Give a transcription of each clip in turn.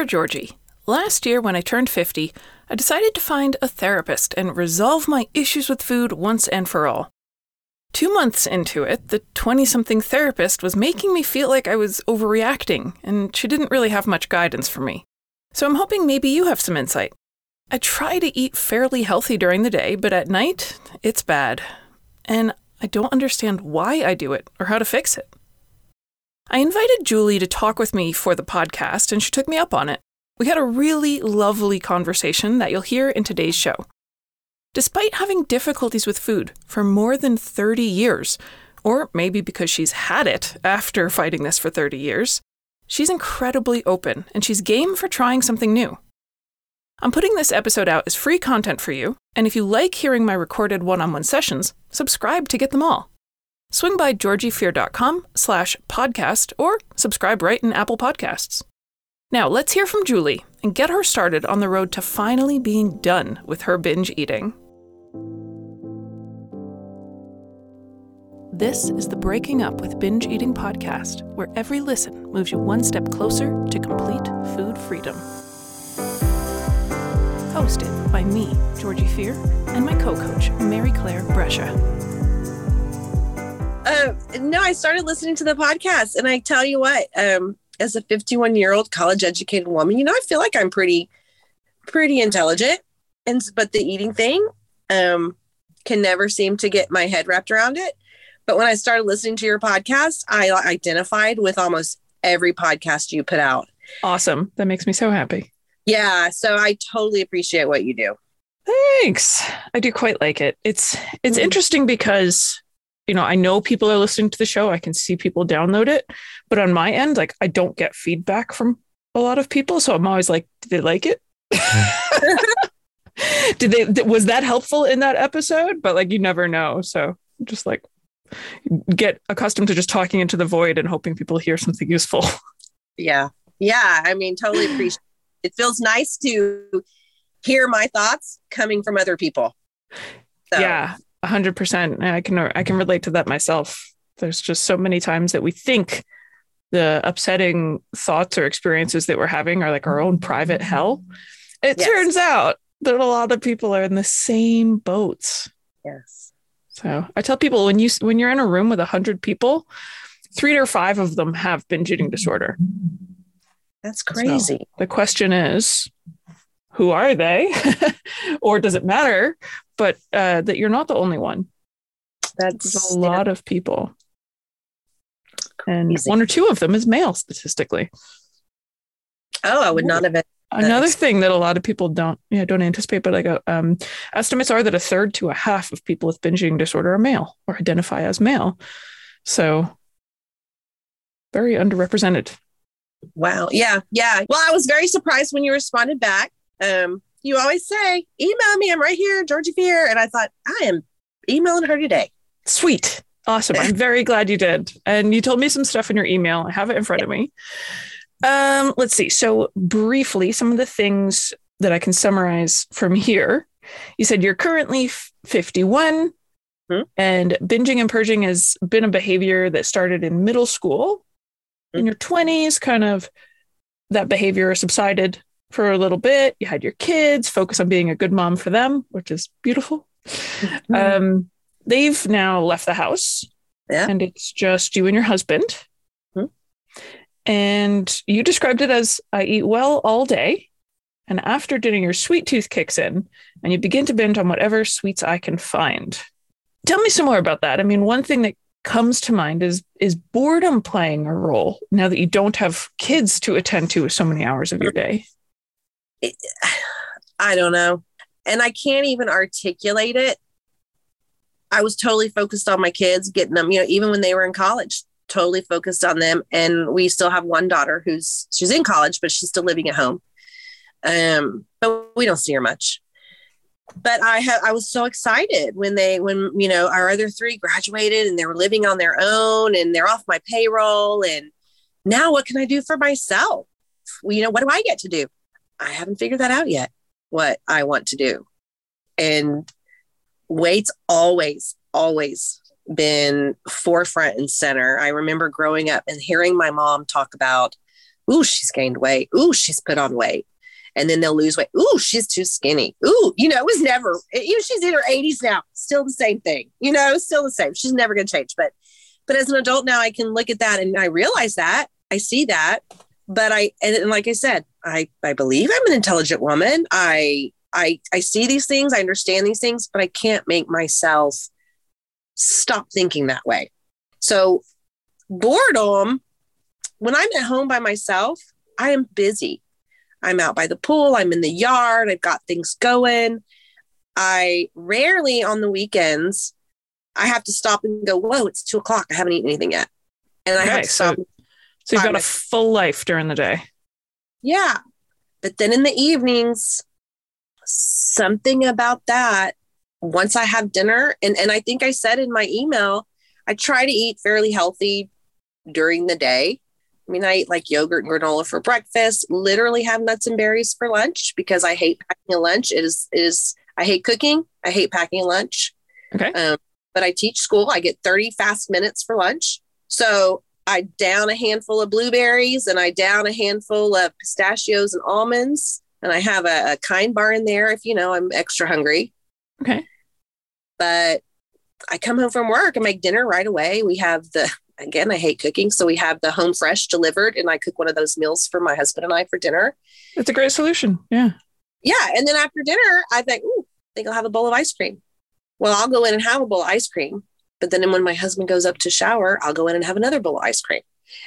Dear Georgie, last year when I turned 50, I decided to find a therapist and resolve my issues with food once and for all. Two months into it, the 20 something therapist was making me feel like I was overreacting, and she didn't really have much guidance for me. So I'm hoping maybe you have some insight. I try to eat fairly healthy during the day, but at night, it's bad. And I don't understand why I do it or how to fix it. I invited Julie to talk with me for the podcast, and she took me up on it. We had a really lovely conversation that you'll hear in today's show. Despite having difficulties with food for more than 30 years, or maybe because she's had it after fighting this for 30 years, she's incredibly open and she's game for trying something new. I'm putting this episode out as free content for you, and if you like hearing my recorded one-on-one sessions, subscribe to get them all. Swing by georgiefear.com slash podcast or subscribe right in Apple Podcasts. Now let's hear from Julie and get her started on the road to finally being done with her binge eating. This is the Breaking Up with Binge Eating podcast, where every listen moves you one step closer to complete food freedom. Hosted by me, Georgie Fear, and my co coach, Mary Claire Brescia. Uh, no, I started listening to the podcast, and I tell you what, um, as a 51 year old college educated woman, you know, I feel like I'm pretty, pretty intelligent. And but the eating thing, um, can never seem to get my head wrapped around it. But when I started listening to your podcast, I identified with almost every podcast you put out. Awesome. That makes me so happy. Yeah. So I totally appreciate what you do. Thanks. I do quite like it. It's it's mm-hmm. interesting because you know, I know people are listening to the show. I can see people download it, but on my end, like I don't get feedback from a lot of people. So I'm always like, did they like it? did they, was that helpful in that episode? But like, you never know. So just like get accustomed to just talking into the void and hoping people hear something useful. Yeah. Yeah. I mean, totally appreciate it. feels nice to hear my thoughts coming from other people. So. Yeah hundred percent. I can I can relate to that myself. There's just so many times that we think the upsetting thoughts or experiences that we're having are like our own private hell. It yes. turns out that a lot of people are in the same boats. Yes. So I tell people when you when you're in a room with a hundred people, three or five of them have binge eating disorder. That's crazy. So the question is, who are they, or does it matter? But uh, that you're not the only one. That's There's a lot of people. And one or two of them is male statistically. Oh, I would not have. Another thing that a lot of people don't, yeah, don't anticipate, but like uh, um, estimates are that a third to a half of people with binge eating disorder are male or identify as male. So very underrepresented. Wow. Yeah. Yeah. Well, I was very surprised when you responded back. Um, you always say, email me. I'm right here, Georgie Fear. And I thought, I am emailing her today. Sweet. Awesome. I'm very glad you did. And you told me some stuff in your email. I have it in front of me. Um, let's see. So, briefly, some of the things that I can summarize from here. You said you're currently 51, hmm? and binging and purging has been a behavior that started in middle school. Hmm? In your 20s, kind of that behavior subsided for a little bit. You had your kids, focus on being a good mom for them, which is beautiful. Mm-hmm. Um, they've now left the house, yeah. and it's just you and your husband. Mm-hmm. And you described it as I eat well all day. And after dinner, your sweet tooth kicks in and you begin to binge on whatever sweets I can find. Tell me some more about that. I mean, one thing that comes to mind is is boredom playing a role now that you don't have kids to attend to so many hours of your day I don't know. And I can't even articulate it. I was totally focused on my kids, getting them, you know, even when they were in college, totally focused on them. And we still have one daughter who's she's in college, but she's still living at home. Um, but we don't see her much. But I have I was so excited when they when you know our other three graduated and they were living on their own and they're off my payroll. And now what can I do for myself? You know, what do I get to do? I haven't figured that out yet, what I want to do. And weight's always, always been forefront and center. I remember growing up and hearing my mom talk about Ooh, she's gained weight. Ooh, she's put on weight. And then they'll lose weight. Ooh, she's too skinny. Ooh, you know, it was never, you know, she's in her 80s now, still the same thing, you know, still the same. She's never going to change. But, but as an adult now, I can look at that and I realize that I see that. But I, and, and like I said, I, I believe I'm an intelligent woman. I, I, I see these things, I understand these things, but I can't make myself stop thinking that way. So boredom, when I'm at home by myself, I am busy. I'm out by the pool, I'm in the yard, I've got things going. I rarely on the weekends, I have to stop and go, whoa, it's two o'clock. I haven't eaten anything yet. And I have to stop. So, so you've got a full life during the day. Yeah. But then in the evenings, something about that, once I have dinner, and, and I think I said in my email, I try to eat fairly healthy during the day. I mean, I eat like yogurt and granola for breakfast, literally have nuts and berries for lunch because I hate packing a lunch. It is, it is, I hate cooking. I hate packing lunch. Okay. Um, but I teach school. I get 30 fast minutes for lunch. So I down a handful of blueberries and I down a handful of pistachios and almonds. And I have a, a kind bar in there if, you know, I'm extra hungry. Okay. But I come home from work and make dinner right away. We have the, again, I hate cooking. So we have the home fresh delivered and I cook one of those meals for my husband and I for dinner. It's a great solution. Yeah. Yeah. And then after dinner, I think, ooh, I think I'll have a bowl of ice cream. Well, I'll go in and have a bowl of ice cream. But then when my husband goes up to shower, I'll go in and have another bowl of ice cream.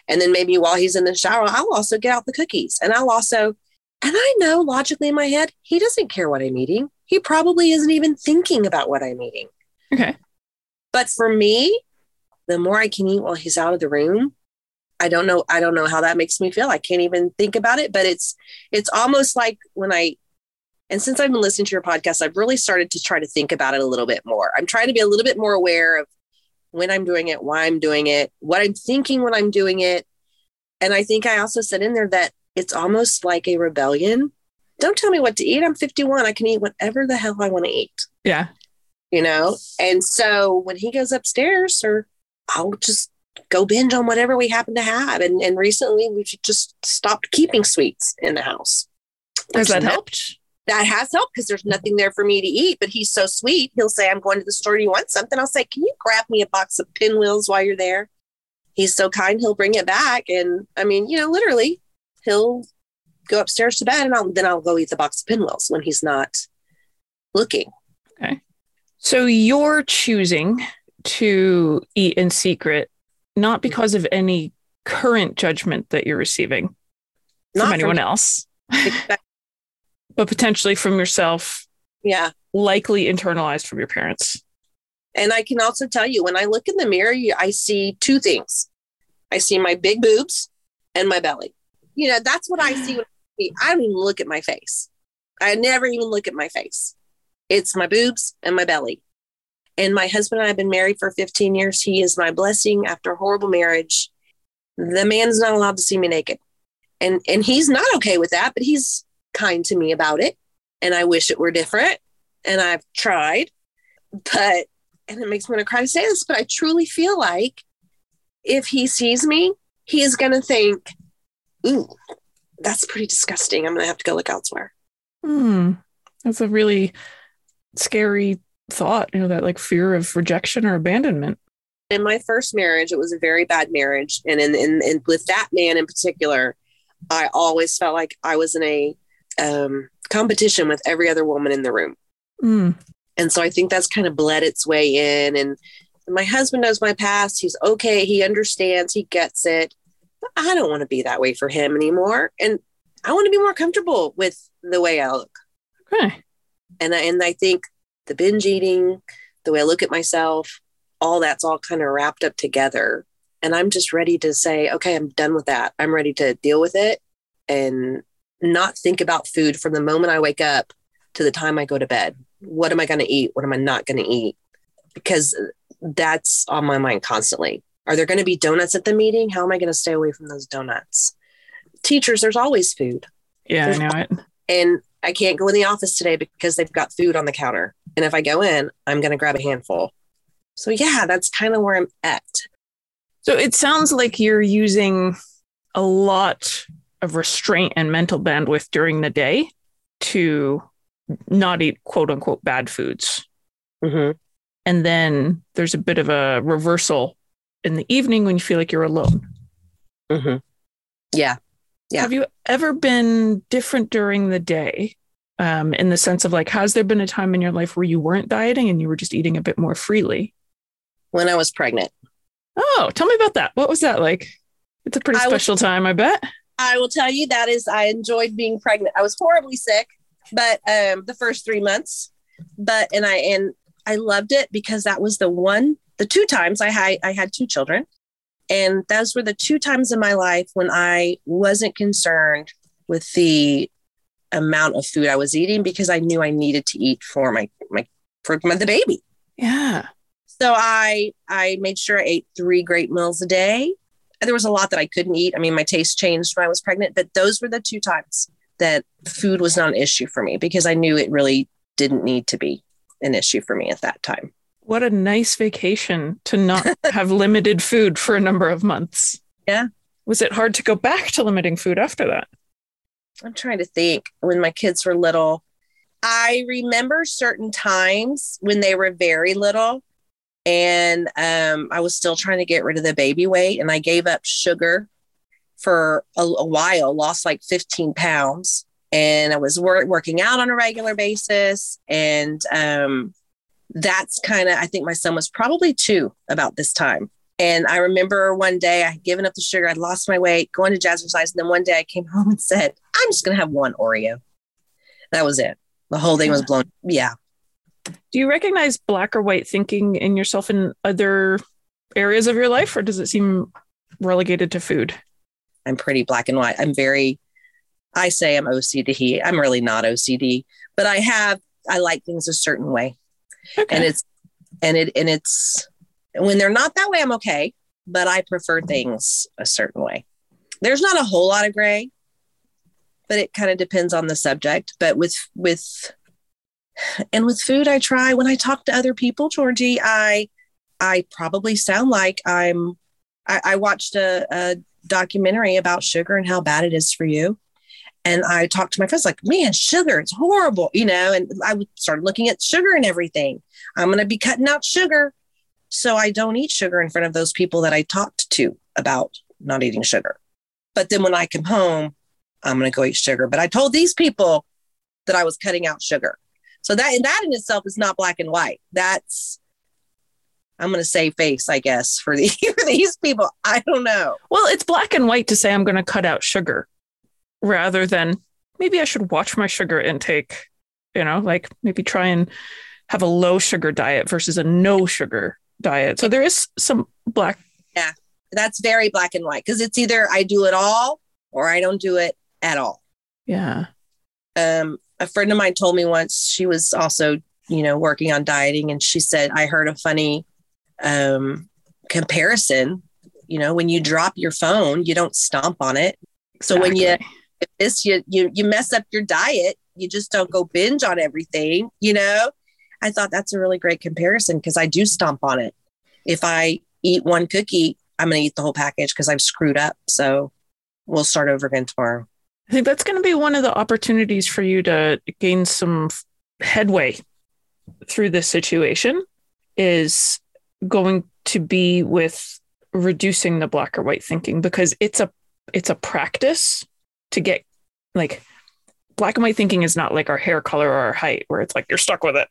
And then maybe while he's in the shower, I'll also get out the cookies and I'll also, and I know logically in my head, he doesn't care what I'm eating. He probably isn't even thinking about what I'm eating. Okay. But for me, the more I can eat while he's out of the room, I don't know. I don't know how that makes me feel. I can't even think about it. But it's it's almost like when I and since I've been listening to your podcast, I've really started to try to think about it a little bit more. I'm trying to be a little bit more aware of when I'm doing it, why I'm doing it, what I'm thinking when I'm doing it. And I think I also said in there that it's almost like a rebellion. Don't tell me what to eat. I'm 51. I can eat whatever the hell I want to eat. Yeah. You know? And so when he goes upstairs, or I'll just go binge on whatever we happen to have. And, and recently we've just stopped keeping sweets in the house. Has that helped? That has helped because there's mm-hmm. nothing there for me to eat. But he's so sweet. He'll say, I'm going to the store. Do you want something? I'll say, Can you grab me a box of pinwheels while you're there? He's so kind. He'll bring it back. And I mean, you know, literally, he'll go upstairs to bed and I'll, then I'll go eat the box of pinwheels when he's not looking. Okay. So you're choosing to eat in secret, not mm-hmm. because of any current judgment that you're receiving Not from from- anyone else, but potentially from yourself, yeah. likely internalized from your parents. And I can also tell you when I look in the mirror, I see two things. I see my big boobs and my belly. You know, that's what I see when I see. I don't even look at my face. I never even look at my face. It's my boobs and my belly. And my husband and I have been married for 15 years. He is my blessing after a horrible marriage. The man is not allowed to see me naked. And and he's not okay with that, but he's kind to me about it. And I wish it were different. And I've tried. But and it makes me want to cry to say this, but I truly feel like if he sees me, he is going to think, ooh, that's pretty disgusting. I'm going to have to go look elsewhere. Hmm. That's a really scary thought, you know, that like fear of rejection or abandonment. In my first marriage, it was a very bad marriage. And in, in, in with that man in particular, I always felt like I was in a um, competition with every other woman in the room. Hmm. And so I think that's kind of bled its way in. And my husband knows my past. He's okay. He understands. He gets it. But I don't want to be that way for him anymore. And I want to be more comfortable with the way I look. Okay. And I, and I think the binge eating, the way I look at myself, all that's all kind of wrapped up together. And I'm just ready to say, okay, I'm done with that. I'm ready to deal with it and not think about food from the moment I wake up to the time I go to bed. What am I going to eat? What am I not going to eat? Because that's on my mind constantly. Are there going to be donuts at the meeting? How am I going to stay away from those donuts? Teachers, there's always food. Yeah, I know it. And I can't go in the office today because they've got food on the counter. And if I go in, I'm going to grab a handful. So, yeah, that's kind of where I'm at. So it sounds like you're using a lot of restraint and mental bandwidth during the day to not eat quote unquote bad foods. Mm-hmm. And then there's a bit of a reversal in the evening when you feel like you're alone. Mm-hmm. Yeah. Yeah. Have you ever been different during the day? Um, in the sense of like, has there been a time in your life where you weren't dieting and you were just eating a bit more freely? When I was pregnant. Oh, tell me about that. What was that like? It's a pretty I was- special time, I bet. I will tell you that is I enjoyed being pregnant. I was horribly sick, but um the first three months. But and I and I loved it because that was the one, the two times I had I had two children. And those were the two times in my life when I wasn't concerned with the amount of food I was eating because I knew I needed to eat for my my for my, the baby. Yeah. So I I made sure I ate three great meals a day. And there was a lot that I couldn't eat. I mean, my taste changed when I was pregnant, but those were the two times that food was not an issue for me because I knew it really didn't need to be an issue for me at that time. What a nice vacation to not have limited food for a number of months. Yeah. Was it hard to go back to limiting food after that? I'm trying to think when my kids were little. I remember certain times when they were very little and um, I was still trying to get rid of the baby weight and I gave up sugar for a, a while, lost like 15 pounds. And I was wor- working out on a regular basis. And um, that's kind of, I think my son was probably two about this time. And I remember one day I had given up the sugar, I'd lost my weight, going to jazzercise. And then one day I came home and said, I'm just going to have one Oreo. That was it. The whole thing was blown. Yeah. Do you recognize black or white thinking in yourself in other areas of your life, or does it seem relegated to food? I'm pretty black and white. I'm very, I say I'm OCD. I'm really not OCD, but I have, I like things a certain way. Okay. And it's, and it, and it's, when they're not that way, I'm okay, but I prefer things a certain way. There's not a whole lot of gray, but it kind of depends on the subject. But with, with, and with food, I try when I talk to other people, Georgie, I, I probably sound like I'm, I, I watched a, a documentary about sugar and how bad it is for you. And I talked to my friends like, man, sugar, it's horrible, you know, and I started looking at sugar and everything. I'm going to be cutting out sugar. So I don't eat sugar in front of those people that I talked to about not eating sugar. But then when I come home, I'm going to go eat sugar. But I told these people that I was cutting out sugar. So that and that in itself is not black and white. That's I'm going to say face, I guess, for, the, for these people. I don't know. Well, it's black and white to say I'm going to cut out sugar rather than maybe I should watch my sugar intake, you know, like maybe try and have a low sugar diet versus a no sugar diet. So there is some black. Yeah, that's very black and white because it's either I do it all or I don't do it at all. Yeah. Um, a friend of mine told me once she was also, you know, working on dieting, and she said, I heard a funny um, comparison. You know, when you drop your phone, you don't stomp on it. So when you if this you you you mess up your diet, you just don't go binge on everything. You know, I thought that's a really great comparison because I do stomp on it. If I eat one cookie, I'm going to eat the whole package because I've screwed up. So we'll start over again tomorrow. I think that's going to be one of the opportunities for you to gain some headway through this situation is going to be with reducing the black or white thinking because it's a it's a practice to get like black and white thinking is not like our hair color or our height where it's like you're stuck with it.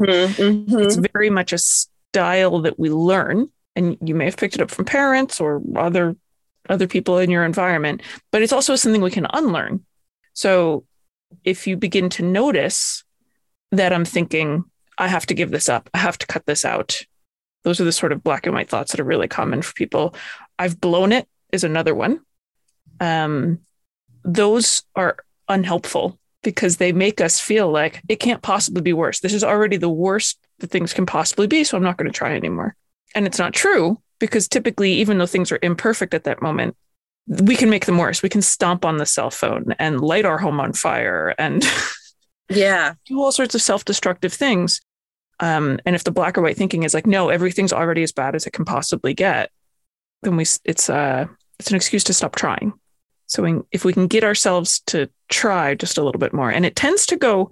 Mhm, mhm. it's very much a style that we learn and you may have picked it up from parents or other other people in your environment but it's also something we can unlearn so if you begin to notice that i'm thinking i have to give this up i have to cut this out those are the sort of black and white thoughts that are really common for people i've blown it is another one um, those are unhelpful because they make us feel like it can't possibly be worse. This is already the worst that things can possibly be, so I'm not going to try anymore. And it's not true because typically, even though things are imperfect at that moment, we can make them worse. We can stomp on the cell phone and light our home on fire and Yeah. do all sorts of self destructive things. Um, and if the black or white thinking is like, no, everything's already as bad as it can possibly get, then we it's uh it's an excuse to stop trying. So we, if we can get ourselves to try just a little bit more, and it tends to go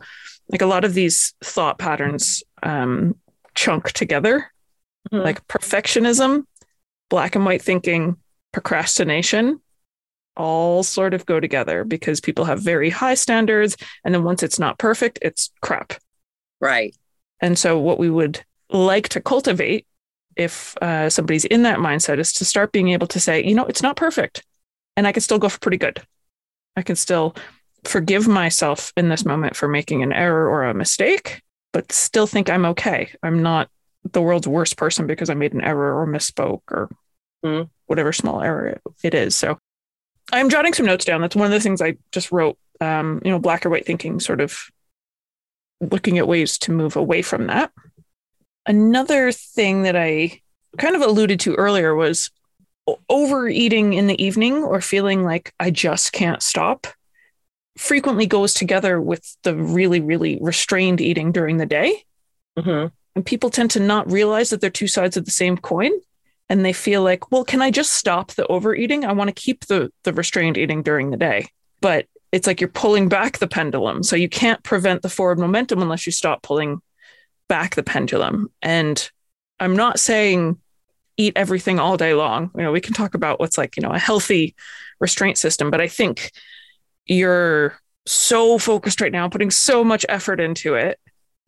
like a lot of these thought patterns um, chunk together, mm-hmm. like perfectionism, black and white thinking, procrastination, all sort of go together because people have very high standards. And then once it's not perfect, it's crap. Right. And so, what we would like to cultivate if uh, somebody's in that mindset is to start being able to say, you know, it's not perfect and I can still go for pretty good. I can still forgive myself in this moment for making an error or a mistake, but still think I'm okay. I'm not the world's worst person because I made an error or misspoke or mm. whatever small error it is. So I'm jotting some notes down. That's one of the things I just wrote. Um, you know, black or white thinking, sort of looking at ways to move away from that. Another thing that I kind of alluded to earlier was overeating in the evening or feeling like I just can't stop frequently goes together with the really, really restrained eating during the day. Mm-hmm. And people tend to not realize that they're two sides of the same coin. And they feel like, well, can I just stop the overeating? I want to keep the, the restrained eating during the day. But it's like you're pulling back the pendulum. So you can't prevent the forward momentum unless you stop pulling back the pendulum. And I'm not saying eat everything all day long. You know, we can talk about what's like, you know, a healthy restraint system, but I think you're so focused right now, putting so much effort into it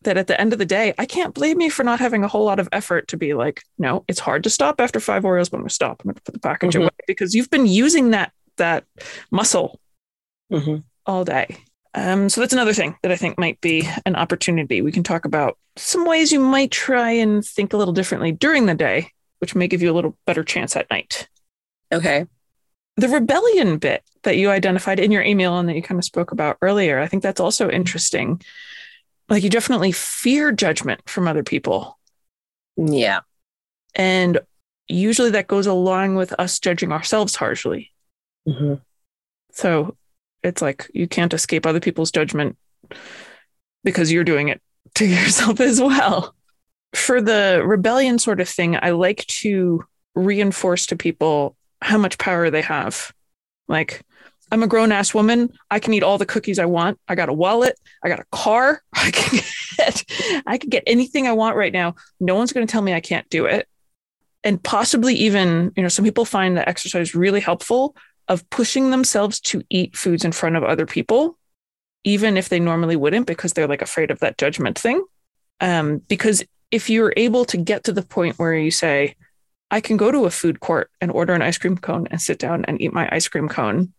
that at the end of the day, I can't blame you for not having a whole lot of effort to be like, no, it's hard to stop after five Oreos, but I'm to stop. I'm going to put the package mm-hmm. away because you've been using that that muscle mm-hmm. all day. Um, so that's another thing that I think might be an opportunity. We can talk about some ways you might try and think a little differently during the day, which may give you a little better chance at night. Okay the rebellion bit that you identified in your email and that you kind of spoke about earlier, I think that's also interesting. Like you definitely fear judgment from other people. Yeah. And usually that goes along with us judging ourselves harshly. Mm-hmm. So it's like you can't escape other people's judgment because you're doing it to yourself as well. For the rebellion sort of thing, I like to reinforce to people how much power they have. Like, I'm a grown ass woman. I can eat all the cookies I want. I got a wallet. I got a car. I can get, I can get anything I want right now. No one's going to tell me I can't do it. And possibly even, you know, some people find the exercise really helpful of pushing themselves to eat foods in front of other people, even if they normally wouldn't, because they're like afraid of that judgment thing. Um, because if you're able to get to the point where you say, I can go to a food court and order an ice cream cone and sit down and eat my ice cream cone.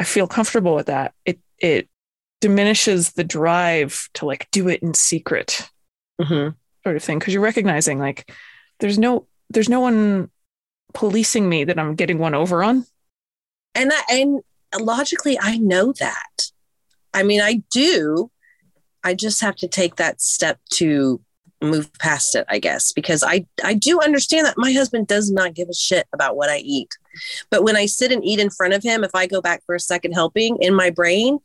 I feel comfortable with that. It it diminishes the drive to like do it in secret, mm-hmm. sort of thing, because you're recognizing like there's no there's no one policing me that I'm getting one over on. And I, and logically, I know that. I mean, I do. I just have to take that step to move past it, I guess, because I I do understand that my husband does not give a shit about what I eat. But when I sit and eat in front of him, if I go back for a second helping in my brain,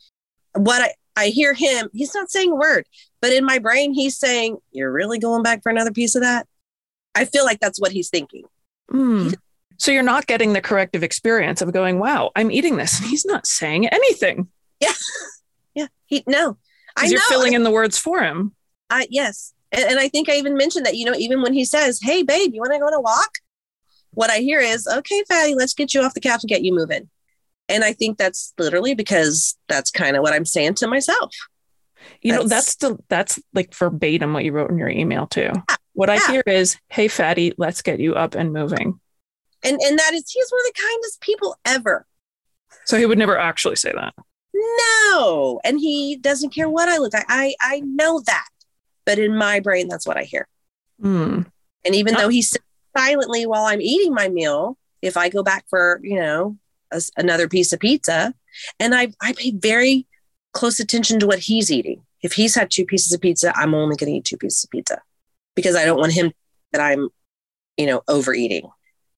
what I I hear him, he's not saying a word, but in my brain he's saying, "You're really going back for another piece of that?" I feel like that's what he's thinking. Mm. So you're not getting the corrective experience of going, "Wow, I'm eating this," and he's not saying anything. Yeah, yeah. He no, I you're filling I, in the words for him. I yes, and, and I think I even mentioned that, you know, even when he says, Hey, babe, you want to go on a walk? What I hear is, Okay, Fatty, let's get you off the couch and get you moving. And I think that's literally because that's kind of what I'm saying to myself. You that's, know, that's the that's like verbatim what you wrote in your email too. Yeah, what I hear is, "Hey, fatty, let's get you up and moving." And and that is he's one of the kindest people ever. So he would never actually say that. No, and he doesn't care what I look like. I I know that. But in my brain, that's what I hear. Mm. And even though he silently while I'm eating my meal, if I go back for, you know, a, another piece of pizza, and I, I pay very close attention to what he's eating. If he's had two pieces of pizza, I'm only going to eat two pieces of pizza because I don't want him that I'm, you know, overeating.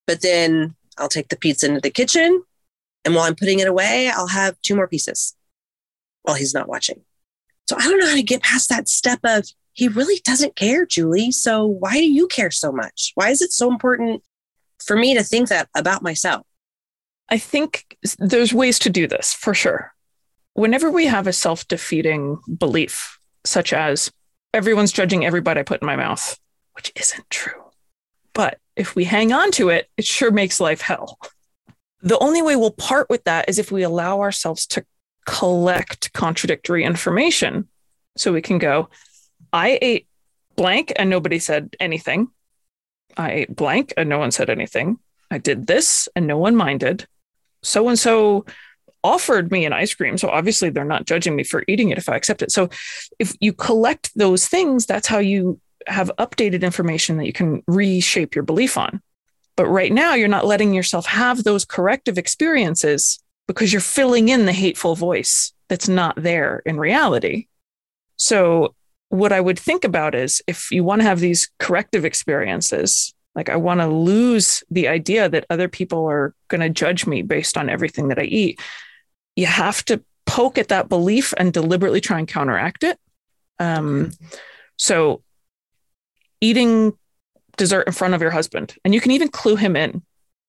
But then I'll take the pizza into the kitchen. And while I'm putting it away, I'll have two more pieces while he's not watching. So I don't know how to get past that step of he really doesn't care, Julie. So why do you care so much? Why is it so important for me to think that about myself? I think there's ways to do this for sure. Whenever we have a self defeating belief, such as everyone's judging every bite I put in my mouth, which isn't true. But if we hang on to it, it sure makes life hell. The only way we'll part with that is if we allow ourselves to collect contradictory information. So we can go, I ate blank and nobody said anything. I ate blank and no one said anything. I did this and no one minded. So and so offered me an ice cream. So obviously they're not judging me for eating it if I accept it. So if you collect those things, that's how you have updated information that you can reshape your belief on. But right now, you're not letting yourself have those corrective experiences because you're filling in the hateful voice that's not there in reality. So, what I would think about is if you want to have these corrective experiences, like I want to lose the idea that other people are going to judge me based on everything that I eat, you have to poke at that belief and deliberately try and counteract it. Um, so, eating dessert in front of your husband, and you can even clue him in,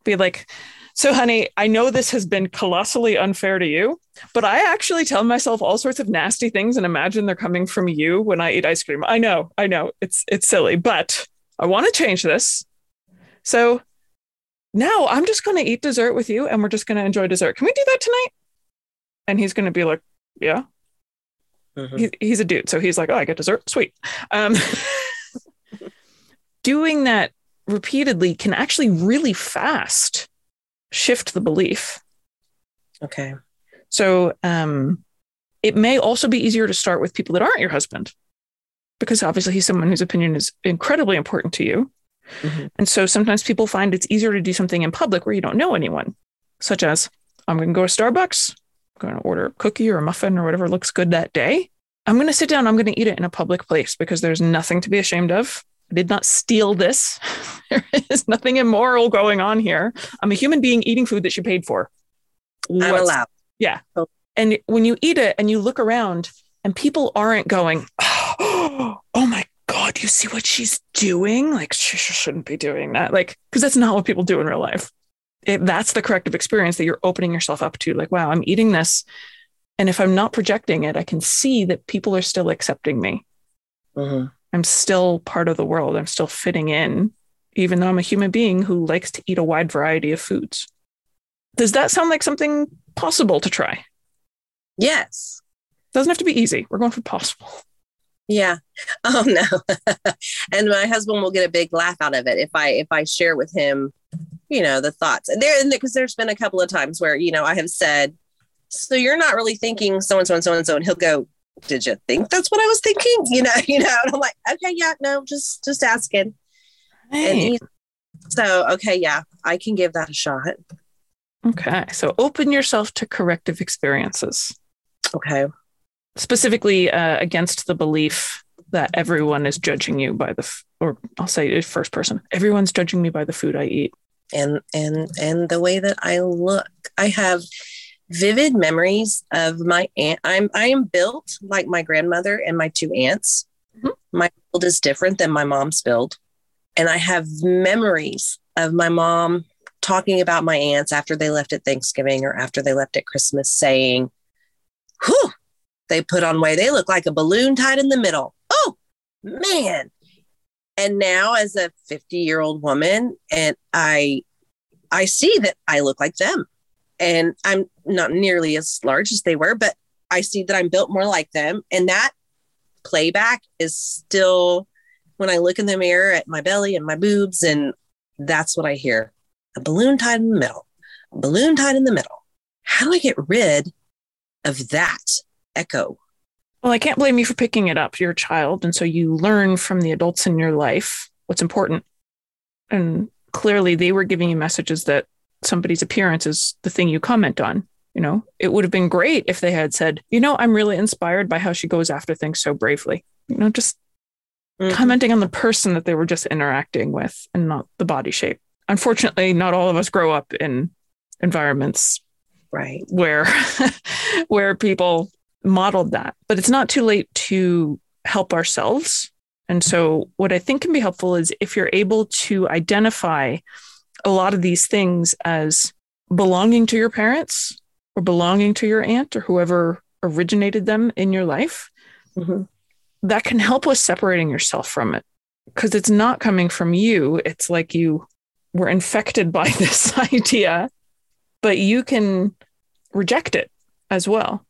be like, so, honey, I know this has been colossally unfair to you, but I actually tell myself all sorts of nasty things and imagine they're coming from you when I eat ice cream. I know, I know, it's it's silly, but I want to change this. So now I'm just going to eat dessert with you, and we're just going to enjoy dessert. Can we do that tonight? And he's going to be like, "Yeah." Mm-hmm. He, he's a dude, so he's like, "Oh, I get dessert, sweet." Um, doing that repeatedly can actually really fast shift the belief. Okay. So um, it may also be easier to start with people that aren't your husband, because obviously he's someone whose opinion is incredibly important to you. Mm-hmm. And so sometimes people find it's easier to do something in public where you don't know anyone, such as I'm going to go to Starbucks, I'm going to order a cookie or a muffin or whatever looks good that day. I'm going to sit down, I'm going to eat it in a public place because there's nothing to be ashamed of. I did not steal this. there is nothing immoral going on here. I'm a human being eating food that she paid for. What's, I'm allowed. Yeah. Oh. And when you eat it and you look around and people aren't going, oh, oh my God, you see what she's doing? Like, she shouldn't be doing that. Like, because that's not what people do in real life. It, that's the corrective experience that you're opening yourself up to. Like, wow, I'm eating this. And if I'm not projecting it, I can see that people are still accepting me. Mm-hmm. I'm still part of the world. I'm still fitting in, even though I'm a human being who likes to eat a wide variety of foods. Does that sound like something possible to try? Yes. Doesn't have to be easy. We're going for possible. Yeah. Oh no. and my husband will get a big laugh out of it if I if I share with him, you know, the thoughts. And there because there's been a couple of times where, you know, I have said, so you're not really thinking so and so and so and so, and he'll go, did you think that's what I was thinking? You know, you know, and I'm like, okay, yeah, no, just just asking. And so okay, yeah, I can give that a shot. Okay. So open yourself to corrective experiences. Okay. Specifically uh, against the belief that everyone is judging you by the, f- or I'll say first person, everyone's judging me by the food I eat. And, and, and the way that I look, I have vivid memories of my aunt. I'm I am built like my grandmother and my two aunts. Mm-hmm. My build is different than my mom's build. And I have memories of my mom talking about my aunts after they left at Thanksgiving or after they left at Christmas, saying, Whew, they put on weight. They look like a balloon tied in the middle. Oh man. And now as a 50 year old woman, and I I see that I look like them and I'm not nearly as large as they were, but I see that I'm built more like them. And that playback is still when I look in the mirror at my belly and my boobs, and that's what I hear a balloon tied in the middle, a balloon tied in the middle. How do I get rid of that echo? Well, I can't blame you for picking it up. You're a child. And so you learn from the adults in your life what's important. And clearly they were giving you messages that somebody's appearance is the thing you comment on. You know, it would have been great if they had said, you know, I'm really inspired by how she goes after things so bravely. You know, just mm-hmm. commenting on the person that they were just interacting with and not the body shape. Unfortunately, not all of us grow up in environments right where where people modeled that. But it's not too late to help ourselves. And so what I think can be helpful is if you're able to identify a lot of these things as belonging to your parents or belonging to your aunt or whoever originated them in your life, Mhm. that can help with separating yourself from it because it's not coming from you. It's like you were infected by this idea, but you can reject it as well.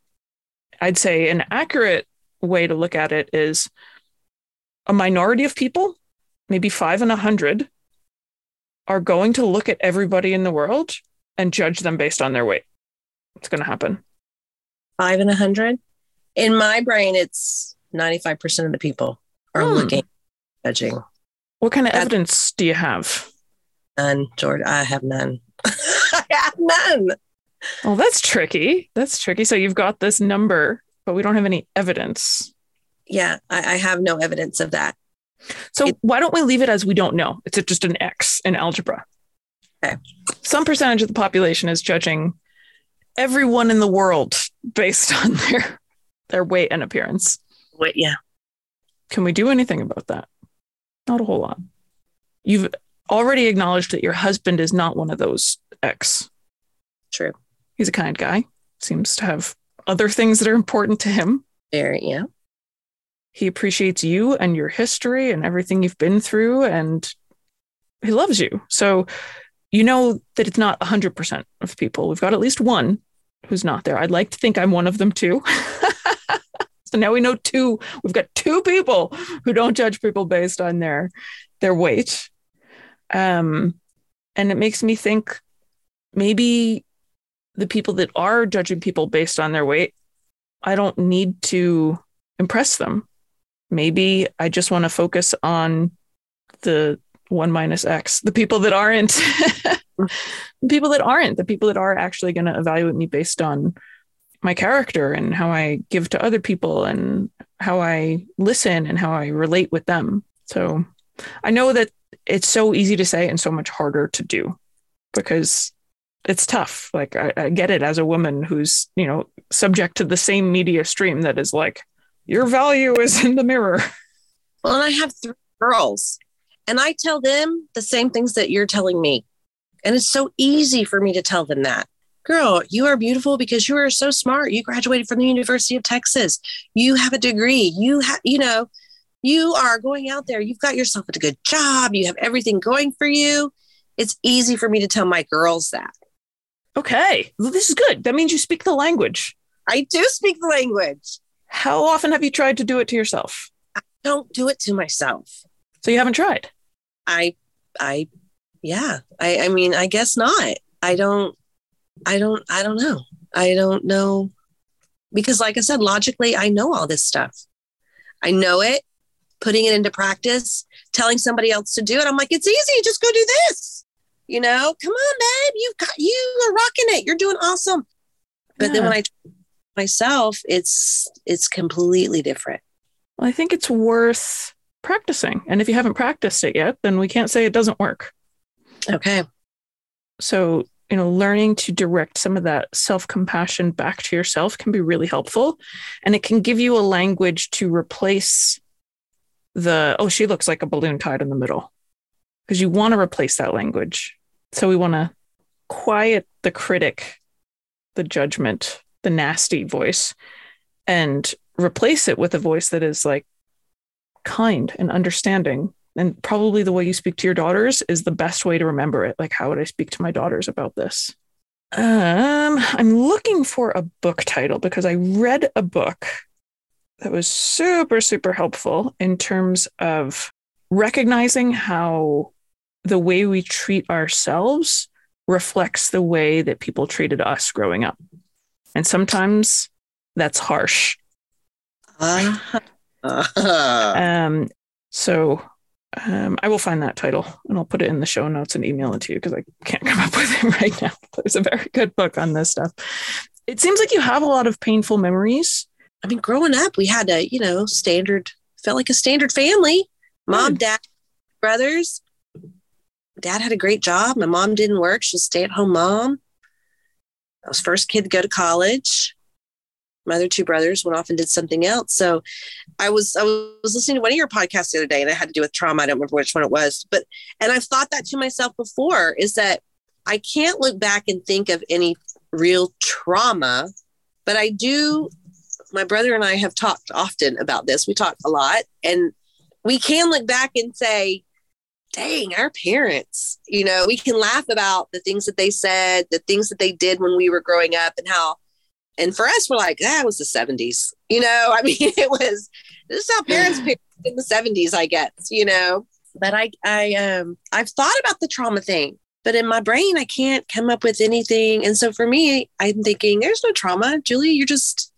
I'd say an accurate way to look at it is a minority of people, maybe five in a hundred, are going to look at everybody in the world and judge them based on their weight. It's going to happen. Five and a hundred. In my brain, it's 95% of the people are Hmm. looking, judging. What kind of That's- evidence do you have? None, George. I have none. I have none. Well, that's tricky. That's tricky. So you've got this number, but we don't have any evidence. Yeah, I, I have no evidence of that. So It- why don't we leave it as we don't know? It's just an X in algebra. Okay. Some percentage of the population is judging everyone in the world based on their their weight and appearance. Wait, yeah. Can we do anything about that? Not a whole lot. You've already acknowledged that your husband is not one of those X. True. He's a kind guy. Seems to have other things that are important to him. Very, yeah. He appreciates you and your history and everything you've been through, and he loves you. So you know that it's not 100% of people. We've got at least one who's not there. I'd like to think I'm one of them too. so now we know two. We've got two people who don't judge people based on their their weight. Um, and it makes me think maybe the people that are judging people based on their weight, I don't need to impress them. Maybe I just want to focus on the one minus X, the people that aren't, the people that aren't, the people that are actually going to evaluate me based on my character and how I give to other people and how I listen and how I relate with them. So I know that it's so easy to say and so much harder to do because it's tough. Like I, I get it as a woman who's, you know, subject to the same media stream that is like, your value is in the mirror. Well, and I have three girls, and I tell them the same things that you're telling me. And it's so easy for me to tell them that. Girl, you are beautiful because you are so smart. You graduated from the University of Texas. You have a degree. You have, you know, you are going out there. You've got yourself a good job. You have everything going for you. It's easy for me to tell my girls that. Okay. Well, this is good. That means you speak the language. I do speak the language. How often have you tried to do it to yourself? I don't do it to myself. So you haven't tried. I, I, yeah. I, I mean, I guess not. I don't, I don't, I don't know. I don't know because, like I said, logically, I know all this stuff. I know it. Putting it into practice, telling somebody else to do it. I'm like, it's easy. Just go do this. You know, come on, babe. You've got you are rocking it. You're doing awesome. But then when I myself, it's it's completely different. Well, I think it's worth practicing. And if you haven't practiced it yet, then we can't say it doesn't work. Okay. So, you know, learning to direct some of that self compassion back to yourself can be really helpful. And it can give you a language to replace the, oh, she looks like a balloon tied in the middle. Because you want to replace that language. So we want to quiet the critic, the judgment, the nasty voice, and replace it with a voice that is like kind and understanding. And probably the way you speak to your daughters is the best way to remember it. Like how would i speak to my daughters about this? Um i'm looking for a book title because i read a book that was super super helpful in terms of recognizing how the way we treat ourselves reflects the way that people treated us growing up and sometimes that's harsh Uh-huh. um, so um, I will find that title and I'll put it in the show notes and email it to you because I can't come up with it right now. There's a very good book on this stuff. It seems like you have a lot of painful memories. I mean, growing up, we had a, you know, standard, felt like a standard family. Mom, Good. dad, brothers. Dad had a great job. My mom didn't work. She's a stay at home mom. I was first kid to go to college. My other two brothers went off and did something else. So I was I was listening to one of your podcasts the other day and it had to do with trauma. I don't remember which one it was, but and I've thought that to myself before is that I can't look back and think of any real trauma, but I do. My brother and I have talked often about this. We talk a lot, and we can look back and say, dang, our parents, you know, we can laugh about the things that they said, the things that they did when we were growing up, and how, and for us, we're like, that was the 70s. You know, I mean, it was, this is how parents picked in the 70s, I guess, you know. But I, I, um, I've thought about the trauma thing, but in my brain, I can't come up with anything. And so for me, I'm thinking, there's no trauma, Julie. You're just,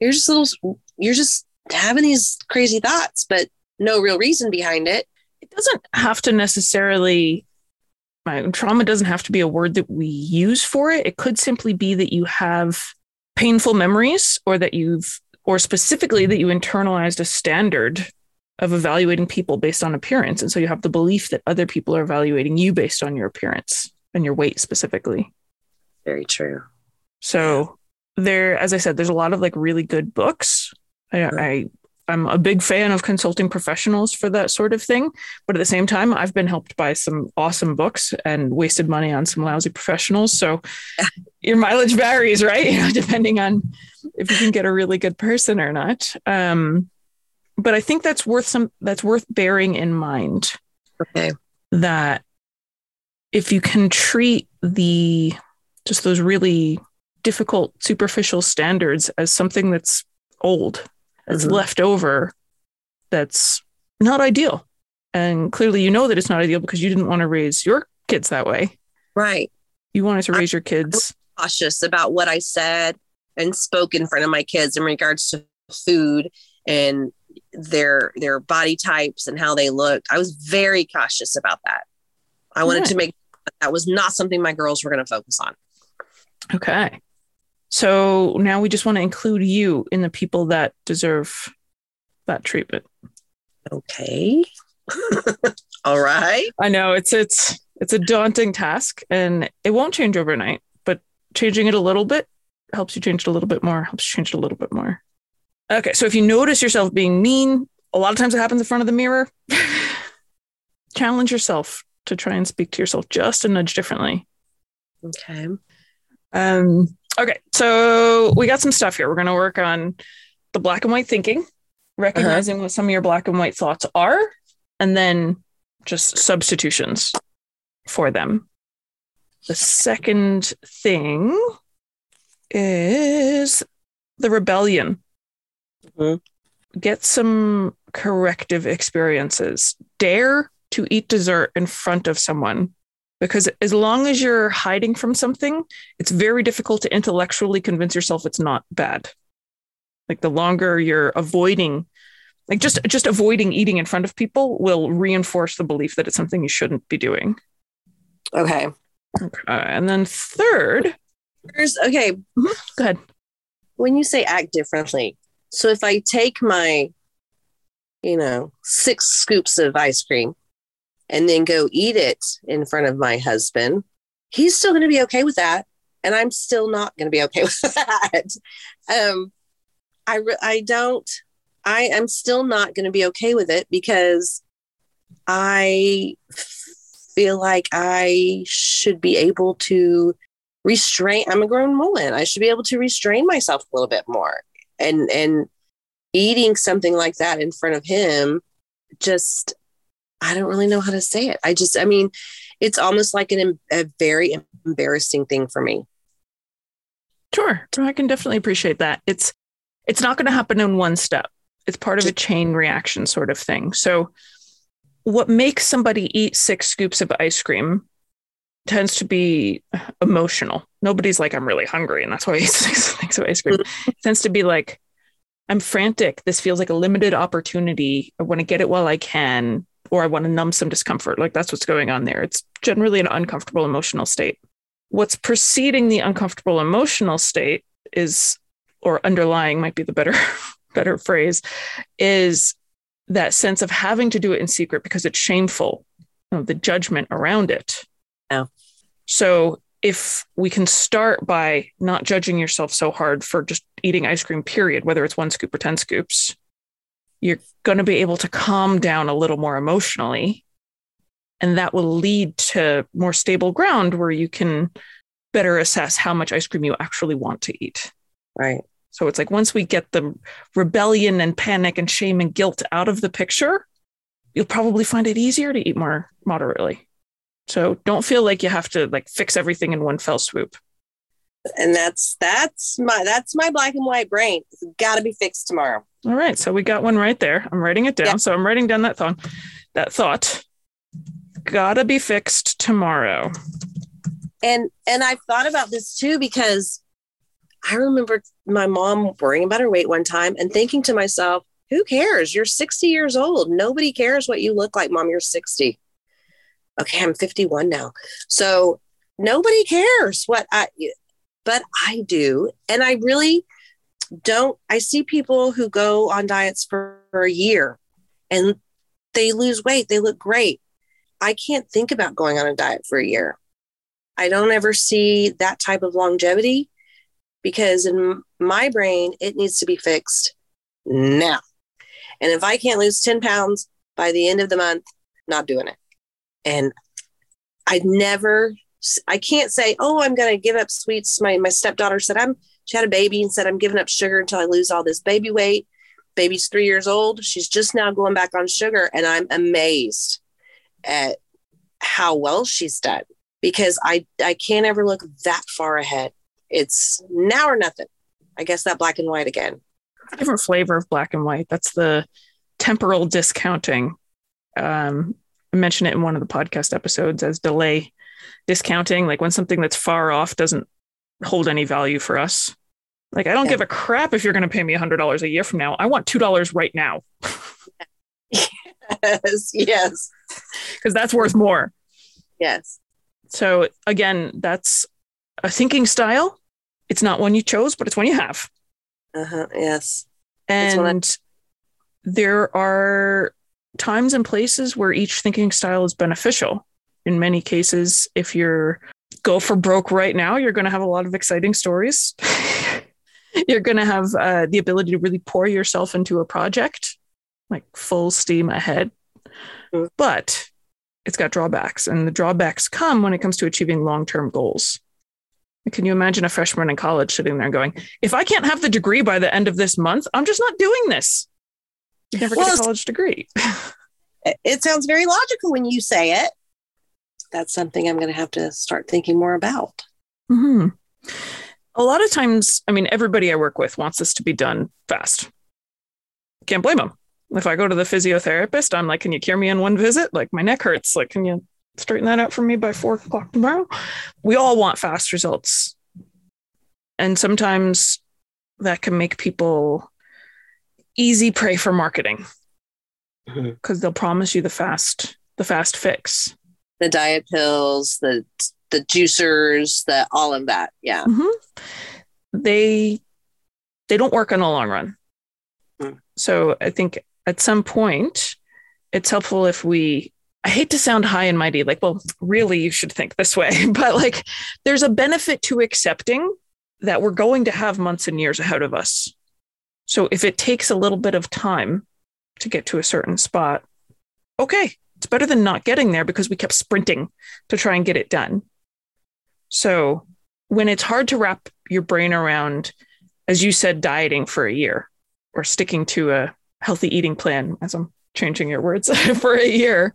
you're just little, you're just having these crazy thoughts, but no real reason behind it doesn't have to necessarily trauma doesn't have to be a word that we use for it. It could simply be that you have painful memories or that you've or specifically that you internalized a standard of evaluating people based on appearance. And so you have the belief that other people are evaluating you based on your appearance and your weight specifically. Very true. So there, as I said, there's a lot of like really good books. I, I I'm a big fan of consulting professionals for that sort of thing. But at the same time, I've been helped by some awesome books and wasted money on some lousy professionals. So your mileage varies, right? You know, depending on if you can get a really good person or not. Um, but I think that's worth some that's worth bearing in mind. Okay. That if you can treat the just those really difficult superficial standards as something that's old that's mm-hmm. left over that's not ideal. And clearly, you know that it's not ideal because you didn't want to raise your kids that way. Right. You wanted to raise I'm your kids cautious about what I said and spoke in front of my kids in regards to food and their their body types and how they looked. I was very cautious about that. I wanted right. to make that was not something my girls were going to focus on. Okay. So now we just want to include you in the people that deserve that treatment. Okay. All right. I know it's it's it's a daunting task and it won't change overnight, but changing it a little bit helps you change it a little bit more, helps you change it a little bit more. Okay, so if you notice yourself being mean, a lot of times it happens in front of the mirror. Challenge yourself to try and speak to yourself just a nudge differently. Okay. Um Okay, so we got some stuff here. We're going to work on the black and white thinking, recognizing uh-huh. what some of your black and white thoughts are, and then just substitutions for them. The second thing is the rebellion. Mm-hmm. Get some corrective experiences. Dare to eat dessert in front of someone because as long as you're hiding from something, it's very difficult to intellectually convince yourself it's not bad. Like the longer you're avoiding, like just just avoiding eating in front of people will reinforce the belief that it's something you shouldn't be doing. Okay. Okay. And then third, There's, okay. Mm-hmm. Go ahead. When you say act differently, so if I take my, you know, six scoops of ice cream and then go eat it in front of my husband, he's still going to be okay with that. And I'm still not going to be okay with that. Um, I, re- I don't, I am still not going to be okay with it because I feel like I should be able to restrain. I'm a grown woman. I should be able to restrain myself a little bit more. And, and eating something like that in front of him just I don't really know how to say it. I just, I mean, it's almost like an, a very embarrassing thing for me. Sure. So I can definitely appreciate that. It's, it's not going to happen in one step. It's part of a chain reaction sort of thing. So what makes somebody eat six scoops of ice cream tends to be emotional. Nobody's like, I'm really hungry. And that's why I eat six things of ice cream. Mm-hmm. it tends to be like, I'm frantic. This feels like a limited opportunity. I want to get it while I can or I want to numb some discomfort. Like that's what's going on there. It's generally an uncomfortable emotional state. What's preceding the uncomfortable emotional state is, or underlying might be the better, better phrase, is that sense of having to do it in secret because it's shameful, you know, the judgment around it. Yeah. So if we can start by not judging yourself so hard for just eating ice cream, period, whether it's one scoop or 10 scoops, you're going to be able to calm down a little more emotionally And that will lead to more stable ground where you can better assess how much ice cream you actually want to eat. Right. So it's like once we get the rebellion and panic and shame and guilt out of the picture, you'll probably find it easier to eat more moderately. So don't feel like you have to like fix everything in one fell swoop. And that's that's my that's my black and white brain. It's got to be fixed tomorrow. All right, so we got one right there. I'm writing it down. Yeah. So I'm writing down that thought. That thought. Gotta be fixed tomorrow. And and I've thought about this too because I remember my mom worrying about her weight one time and thinking to myself, who cares? You're 60 years old. Nobody cares what you look like, mom. You're 60. Okay, I'm 51 now. So nobody cares what I, but I do. And I really don't. I see people who go on diets for, for a year and they lose weight, they look great. I can't think about going on a diet for a year. I don't ever see that type of longevity because in my brain, it needs to be fixed now. And if I can't lose 10 pounds by the end of the month, not doing it. And I'd never, I can't say, oh, I'm going to give up sweets. My, my stepdaughter said, I'm, she had a baby and said, I'm giving up sugar until I lose all this baby weight. Baby's three years old. She's just now going back on sugar. And I'm amazed at how well she's done because I, I can't ever look that far ahead. It's now or nothing. I guess that black and white again different flavor of black and white. That's the temporal discounting. Um, I mentioned it in one of the podcast episodes as delay discounting, like when something that's far off doesn't hold any value for us. Like, I don't yeah. give a crap if you're going to pay me $100 a year from now. I want $2 right now. yes, yes. Because that's worth more. Yes. So, again, that's a thinking style. It's not one you chose, but it's one you have. Uh-huh. Yes. And there are times and places where each thinking style is beneficial. In many cases, if you're go for broke right now, you're going to have a lot of exciting stories. you're going to have uh, the ability to really pour yourself into a project, like full steam ahead. Mm-hmm. But it's got drawbacks, and the drawbacks come when it comes to achieving long term goals. Can you imagine a freshman in college sitting there going, if I can't have the degree by the end of this month, I'm just not doing this. You never well, get a college degree. it sounds very logical when you say it. That's something I'm going to have to start thinking more about. Mm-hmm. A lot of times, I mean, everybody I work with wants this to be done fast. Can't blame them. If I go to the physiotherapist, I'm like, can you cure me in one visit? Like, my neck hurts. Like, can you straighten that out for me by four o'clock tomorrow. We all want fast results. And sometimes that can make people easy prey for marketing because mm-hmm. they'll promise you the fast, the fast fix. The diet pills, the the juicers, the all of that. Yeah. Mm-hmm. They they don't work in the long run. Mm. So I think at some point it's helpful if we I hate to sound high and mighty, like, well, really, you should think this way. But like, there's a benefit to accepting that we're going to have months and years ahead of us. So if it takes a little bit of time to get to a certain spot, okay, it's better than not getting there because we kept sprinting to try and get it done. So when it's hard to wrap your brain around, as you said, dieting for a year or sticking to a healthy eating plan, as I'm changing your words for a year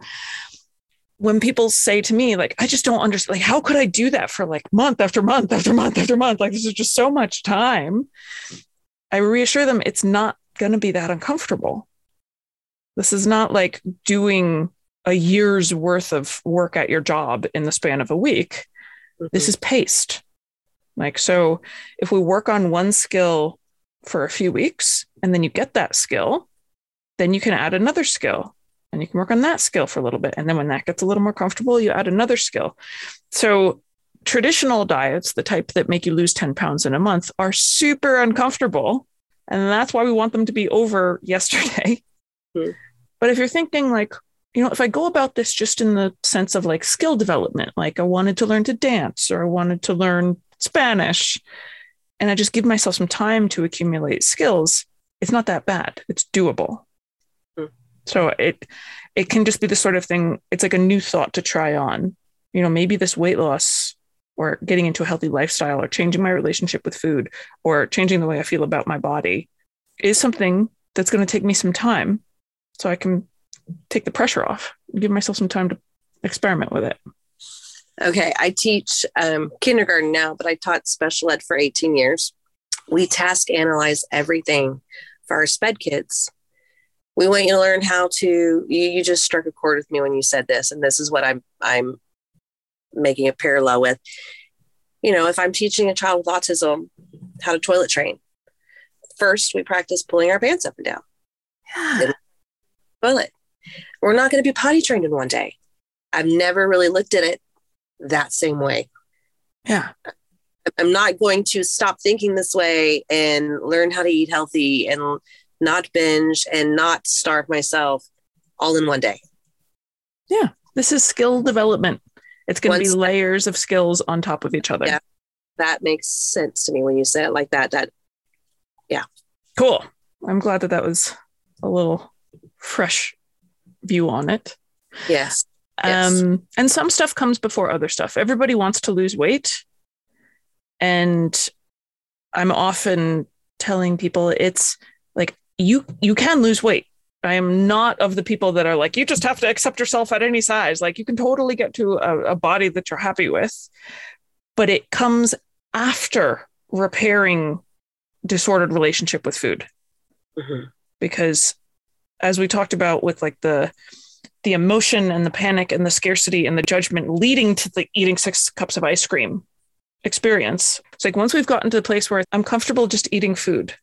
when people say to me like i just don't understand like how could i do that for like month after month after month after month? Like this is just so much time. I reassure them it's not going to be that uncomfortable. This is not like doing a year's worth of work at your job in the span of a week mm-hmm. this is paced like so if we work on one skill for a few weeks and then you get that skill then you can add another skill and you can work on that skill for a little bit. And then when that gets a little more comfortable, you add another skill. So traditional diets, the type that make you lose 10 pounds in a month, are super uncomfortable. And that's why we want them to be over yesterday. Mm-hmm. But if you're thinking like, you know, if I go about this just in the sense of like skill development, like I wanted to learn to dance or I wanted to learn Spanish, and I just give myself some time to accumulate skills, it's not that bad. It's doable. Hmm. So it it can just be the sort of thing, it's like a new thought to try on. You know, maybe this weight loss or getting into a healthy lifestyle or changing my relationship with food or changing the way I feel about my body is something that's going to take me some time so I can take the pressure off, give myself some time to experiment with it. Okay, I teach um, kindergarten now, but I taught special ed for 18 years. We task analyze everything for our SPED kids. We want you to learn how to. You, you just struck a chord with me when you said this, and this is what I'm I'm making a parallel with. You know, if I'm teaching a child with autism how to toilet train, first we practice pulling our pants up and down. Yeah. Toilet. We're not going to be potty trained in one day. I've never really looked at it that same way. Yeah. I'm not going to stop thinking this way and learn how to eat healthy and not binge and not starve myself all in one day. Yeah. This is skill development. It's going to be layers of skills on top of each other. Yeah. That makes sense to me when you say it like that. That, yeah. Cool. I'm glad that that was a little fresh view on it. Yes. Yes. Um, and some stuff comes before other stuff. Everybody wants to lose weight. And I'm often telling people it's like you you can lose weight. I am not of the people that are like, you just have to accept yourself at any size. Like you can totally get to a, a body that you're happy with, but it comes after repairing disordered relationship with food. Mm-hmm. Because as we talked about with like the the emotion and the panic and the scarcity and the judgment leading to the eating six cups of ice cream experience. It's like once we've gotten to the place where I'm comfortable just eating food,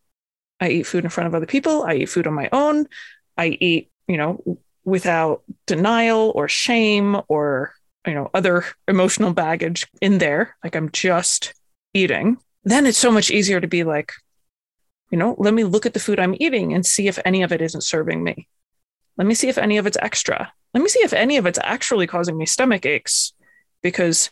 I eat food in front of other people, I eat food on my own, I eat, you know, without denial or shame or, you know, other emotional baggage in there. Like I'm just eating. Then it's so much easier to be like, you know, let me look at the food I'm eating and see if any of it isn't serving me. Let me see if any of it's extra. Let me see if any of it's actually causing me stomach aches. Because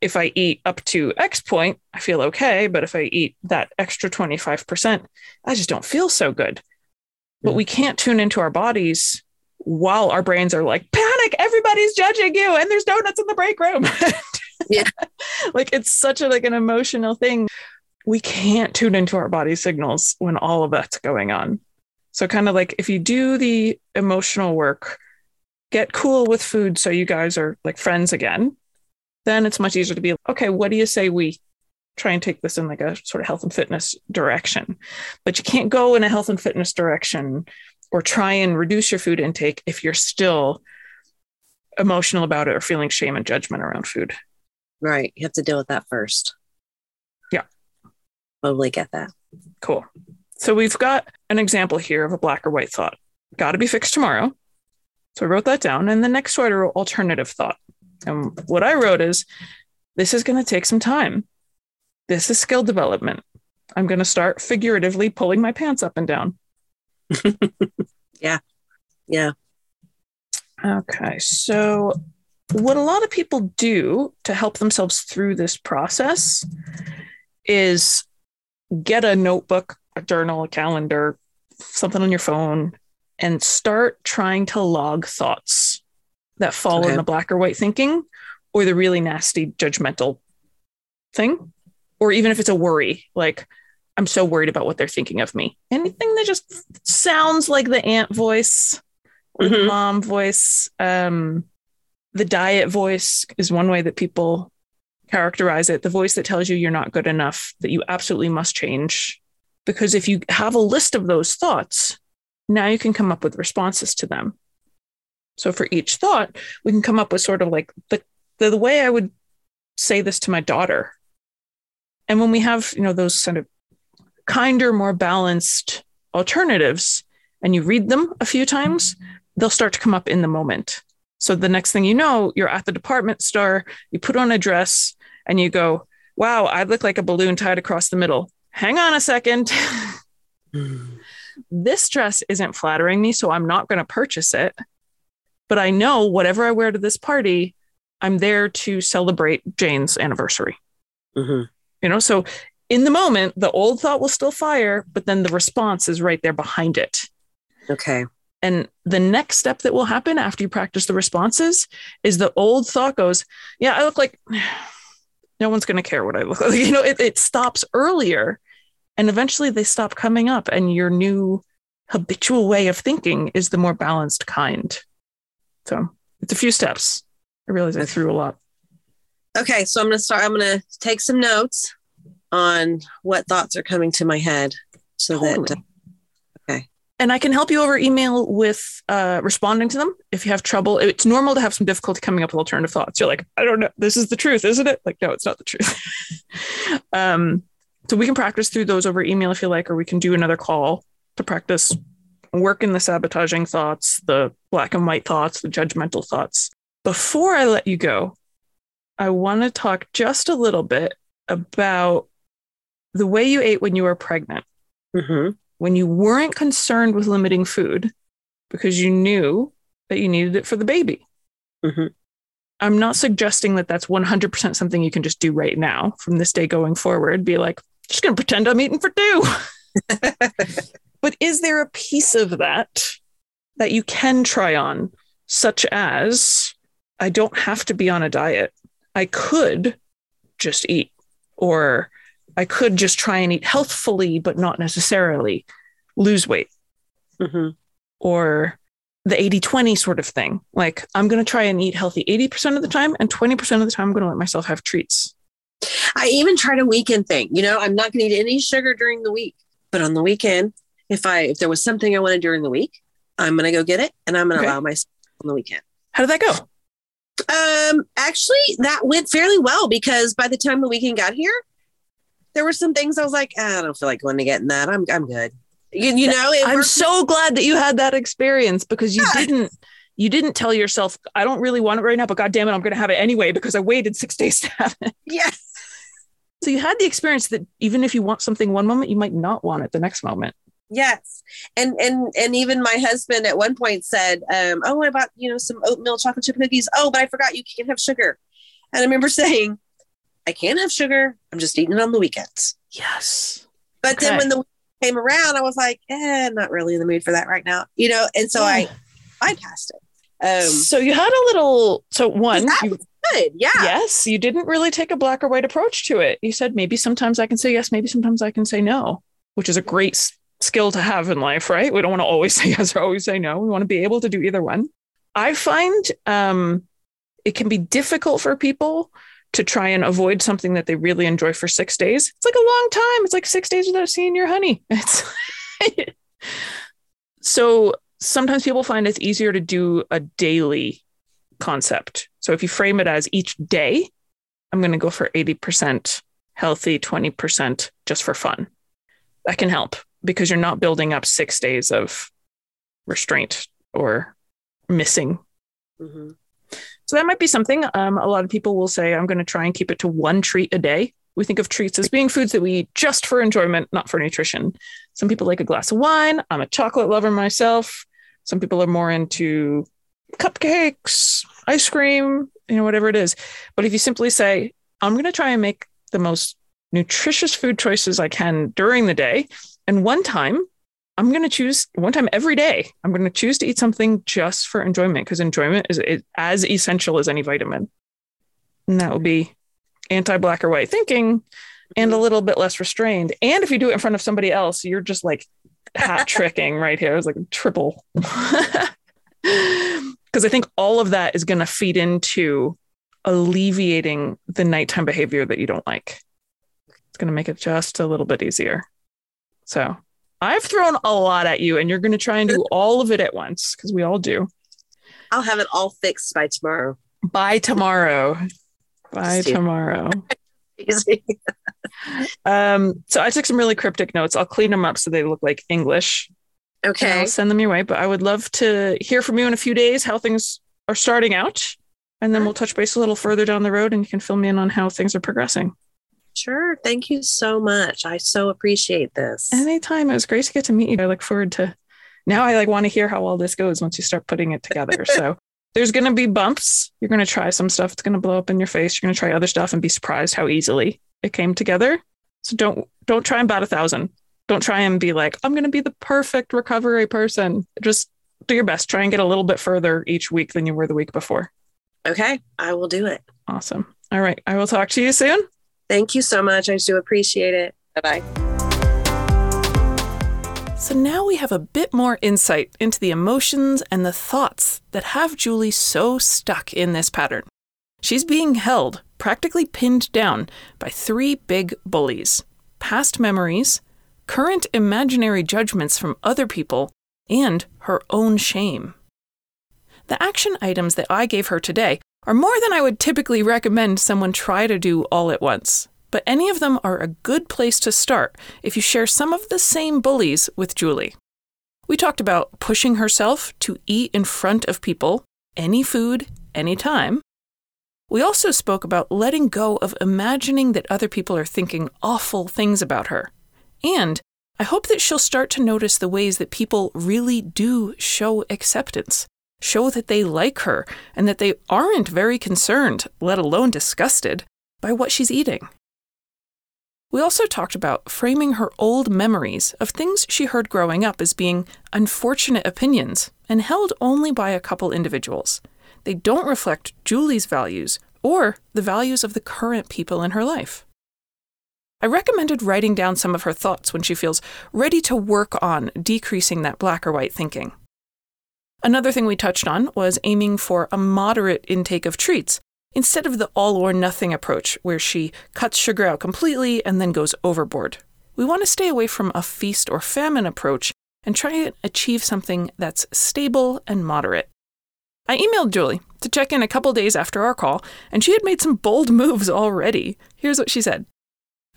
if I eat up to X point, I feel okay. But if I eat that extra 25%, I just don't feel so good. But we can't tune into our bodies while our brains are like, panic, everybody's judging you, and there's donuts in the break room. yeah. like it's such a like an emotional thing. We can't tune into our body signals when all of that's going on. So, kind of like if you do the emotional work, get cool with food so you guys are like friends again, then it's much easier to be okay, what do you say we try and take this in like a sort of health and fitness direction? But you can't go in a health and fitness direction or try and reduce your food intake if you're still emotional about it or feeling shame and judgment around food. Right. You have to deal with that first. Totally get that. Cool. So we've got an example here of a black or white thought. Got to be fixed tomorrow. So I wrote that down. And the next one I wrote alternative thought. And what I wrote is this is going to take some time. This is skill development. I'm going to start figuratively pulling my pants up and down. yeah. Yeah. Okay. So, what a lot of people do to help themselves through this process is get a notebook a journal, a calendar, something on your phone, and start trying to log thoughts that fall okay. in the black or white thinking or the really nasty judgmental thing. Or even if it's a worry, like, I'm so worried about what they're thinking of me. Anything that just sounds like the aunt voice or mm-hmm. the mom voice. Um, the diet voice is one way that people characterize it. The voice that tells you you're not good enough, that you absolutely must change, because if you have a list of those thoughts, now you can come up with responses to them. So for each thought, we can come up with sort of like the, the, the way I would say this to my daughter. And when we have, you know, those kind of kinder, more balanced alternatives, and you read them a few times, they'll start to come up in the moment. So the next thing you know, you're at the department store, you put on a dress, and you go, Wow, I look like a balloon tied across the middle hang on a second. this dress isn't flattering me, so I'm not going to purchase it. But I know whatever I wear to this party, I'm there to celebrate Jane's anniversary. Mm-hmm. You know, so in the moment, the old thought will still fire, but then the response is right there behind it. Okay. And the next step that will happen after you practice the responses is the old thought goes, Yeah, I look like no one's going to care what I look like. You know, it, it stops earlier and eventually they stop coming up, and your new habitual way of thinking is the more balanced kind. So it's a few steps. I realize I threw a lot. Okay, so I'm going to start. I'm going to take some notes on what thoughts are coming to my head so totally. that and I can help you over email with uh, responding to them if you have trouble. It's normal to have some difficulty coming up with alternative thoughts. You're like, I don't know, this is the truth, isn't it? Like, no, it's not the truth. um, so we can practice through those over email if you like, or we can do another call to practice work in the sabotaging thoughts, the black and white thoughts, the judgmental thoughts. Before I let you go, I want to talk just a little bit about the way you ate when you were pregnant. Mm-hmm when you weren't concerned with limiting food because you knew that you needed it for the baby. Mm-hmm. I'm not suggesting that that's 100% something you can just do right now from this day going forward. Be like, just going to pretend I'm eating for two. but is there a piece of that that you can try on, such as I don't have to be on a diet? I could just eat, or I could just try and eat healthfully, but not necessarily lose weight. Mm-hmm. Or the 80 20 sort of thing. Like, I'm going to try and eat healthy 80% of the time, and 20% of the time, I'm going to let myself have treats. I even tried a weekend thing. You know, I'm not going to eat any sugar during the week, but on the weekend, if I if there was something I wanted during the week, I'm going to go get it, and I'm going to okay. allow myself on the weekend. How did that go? Um, actually, that went fairly well because by the time the weekend got here, there were some things I was like, ah, I don't feel like going to get in that. I'm I'm good. You, you know, I'm so glad that you had that experience because you yeah. didn't you didn't tell yourself, I don't really want it right now, but god damn it, I'm gonna have it anyway because I waited six days to have it. Yes. So you had the experience that even if you want something one moment, you might not want it the next moment. Yes. And and and even my husband at one point said, um, oh, I bought, you know, some oatmeal chocolate chip cookies? Oh, but I forgot you can't have sugar. And I remember saying, I can't have sugar. I'm just eating it on the weekends. Yes. But okay. then when the came around, I was like, eh, not really in the mood for that right now, you know. And so yeah. I bypassed it. Um, so you had a little. So one, you, good, yeah. Yes, you didn't really take a black or white approach to it. You said maybe sometimes I can say yes, maybe sometimes I can say no, which is a great s- skill to have in life, right? We don't want to always say yes or always say no. We want to be able to do either one. I find um, it can be difficult for people to try and avoid something that they really enjoy for six days. It's like a long time. It's like six days without seeing your honey. It's so sometimes people find it's easier to do a daily concept. So if you frame it as each day, I'm going to go for 80% healthy, 20% just for fun. That can help because you're not building up six days of restraint or missing. Mm-hmm. So that might be something. Um, a lot of people will say, I'm going to try and keep it to one treat a day. We think of treats as being foods that we eat just for enjoyment, not for nutrition. Some people like a glass of wine. I'm a chocolate lover myself. Some people are more into cupcakes, ice cream, you know, whatever it is. But if you simply say, I'm going to try and make the most nutritious food choices I can during the day, and one time I'm going to choose one time every day. I'm going to choose to eat something just for enjoyment because enjoyment is, is as essential as any vitamin. And that will be anti black or white thinking and a little bit less restrained. And if you do it in front of somebody else, you're just like hat tricking right here. It's like triple. Because I think all of that is going to feed into alleviating the nighttime behavior that you don't like. It's going to make it just a little bit easier. So I've thrown a lot at you, and you're going to try and do all of it at once because we all do. I'll have it all fixed by tomorrow. By tomorrow. By tomorrow. Easy. um, so I took some really cryptic notes. I'll clean them up so they look like English. Okay. I'll send them your way. But I would love to hear from you in a few days how things are starting out. And then we'll touch base a little further down the road and you can fill me in on how things are progressing. Sure. Thank you so much. I so appreciate this. Anytime. It was great to get to meet you. I look forward to now I like want to hear how all this goes once you start putting it together. so there's going to be bumps. You're going to try some stuff. It's going to blow up in your face. You're going to try other stuff and be surprised how easily it came together. So don't don't try and bat a thousand. Don't try and be like I'm going to be the perfect recovery person. Just do your best. Try and get a little bit further each week than you were the week before. Okay, I will do it. Awesome. All right. I will talk to you soon. Thank you so much. I do appreciate it. Bye bye. So now we have a bit more insight into the emotions and the thoughts that have Julie so stuck in this pattern. She's being held, practically pinned down, by three big bullies past memories, current imaginary judgments from other people, and her own shame. The action items that I gave her today are more than I would typically recommend someone try to do all at once but any of them are a good place to start if you share some of the same bullies with Julie. We talked about pushing herself to eat in front of people, any food, anytime. We also spoke about letting go of imagining that other people are thinking awful things about her. And I hope that she'll start to notice the ways that people really do show acceptance, show that they like her, and that they aren't very concerned, let alone disgusted, by what she's eating. We also talked about framing her old memories of things she heard growing up as being unfortunate opinions and held only by a couple individuals. They don't reflect Julie's values or the values of the current people in her life. I recommended writing down some of her thoughts when she feels ready to work on decreasing that black or white thinking. Another thing we touched on was aiming for a moderate intake of treats instead of the all or nothing approach where she cuts sugar out completely and then goes overboard. We want to stay away from a feast or famine approach and try and achieve something that's stable and moderate. I emailed Julie to check in a couple days after our call, and she had made some bold moves already. Here's what she said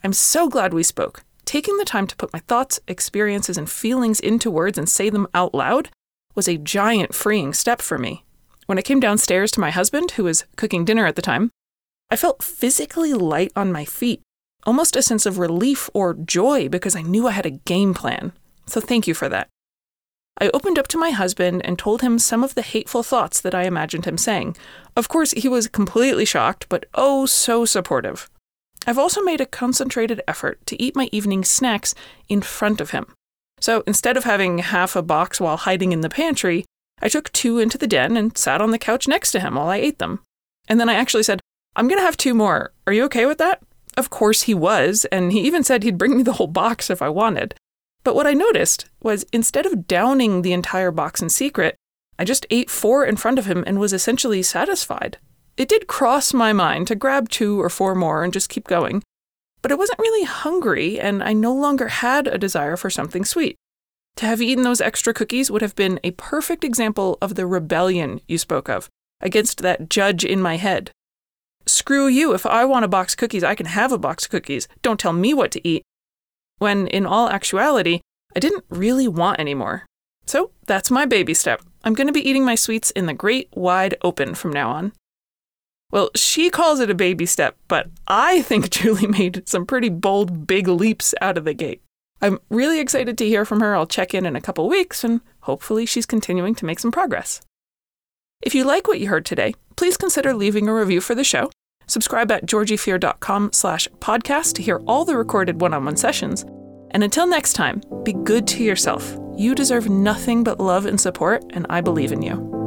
I'm so glad we spoke. Taking the time to put my thoughts, experiences, and feelings into words and say them out loud was a giant freeing step for me. When I came downstairs to my husband, who was cooking dinner at the time, I felt physically light on my feet, almost a sense of relief or joy because I knew I had a game plan. So thank you for that. I opened up to my husband and told him some of the hateful thoughts that I imagined him saying. Of course, he was completely shocked, but oh so supportive. I've also made a concentrated effort to eat my evening snacks in front of him. So instead of having half a box while hiding in the pantry, I took two into the den and sat on the couch next to him while I ate them. And then I actually said, I'm going to have two more. Are you okay with that? Of course he was, and he even said he'd bring me the whole box if I wanted. But what I noticed was instead of downing the entire box in secret, I just ate four in front of him and was essentially satisfied. It did cross my mind to grab two or four more and just keep going, but I wasn't really hungry and I no longer had a desire for something sweet. To have eaten those extra cookies would have been a perfect example of the rebellion you spoke of against that judge in my head. Screw you, if I want a box of cookies, I can have a box of cookies. Don't tell me what to eat. When in all actuality, I didn't really want any more. So that's my baby step. I'm going to be eating my sweets in the great wide open from now on. Well, she calls it a baby step, but I think Julie made some pretty bold, big leaps out of the gate. I'm really excited to hear from her. I'll check in in a couple weeks, and hopefully, she's continuing to make some progress. If you like what you heard today, please consider leaving a review for the show. Subscribe at georgiefear.com slash podcast to hear all the recorded one-on-one sessions. And until next time, be good to yourself. You deserve nothing but love and support, and I believe in you.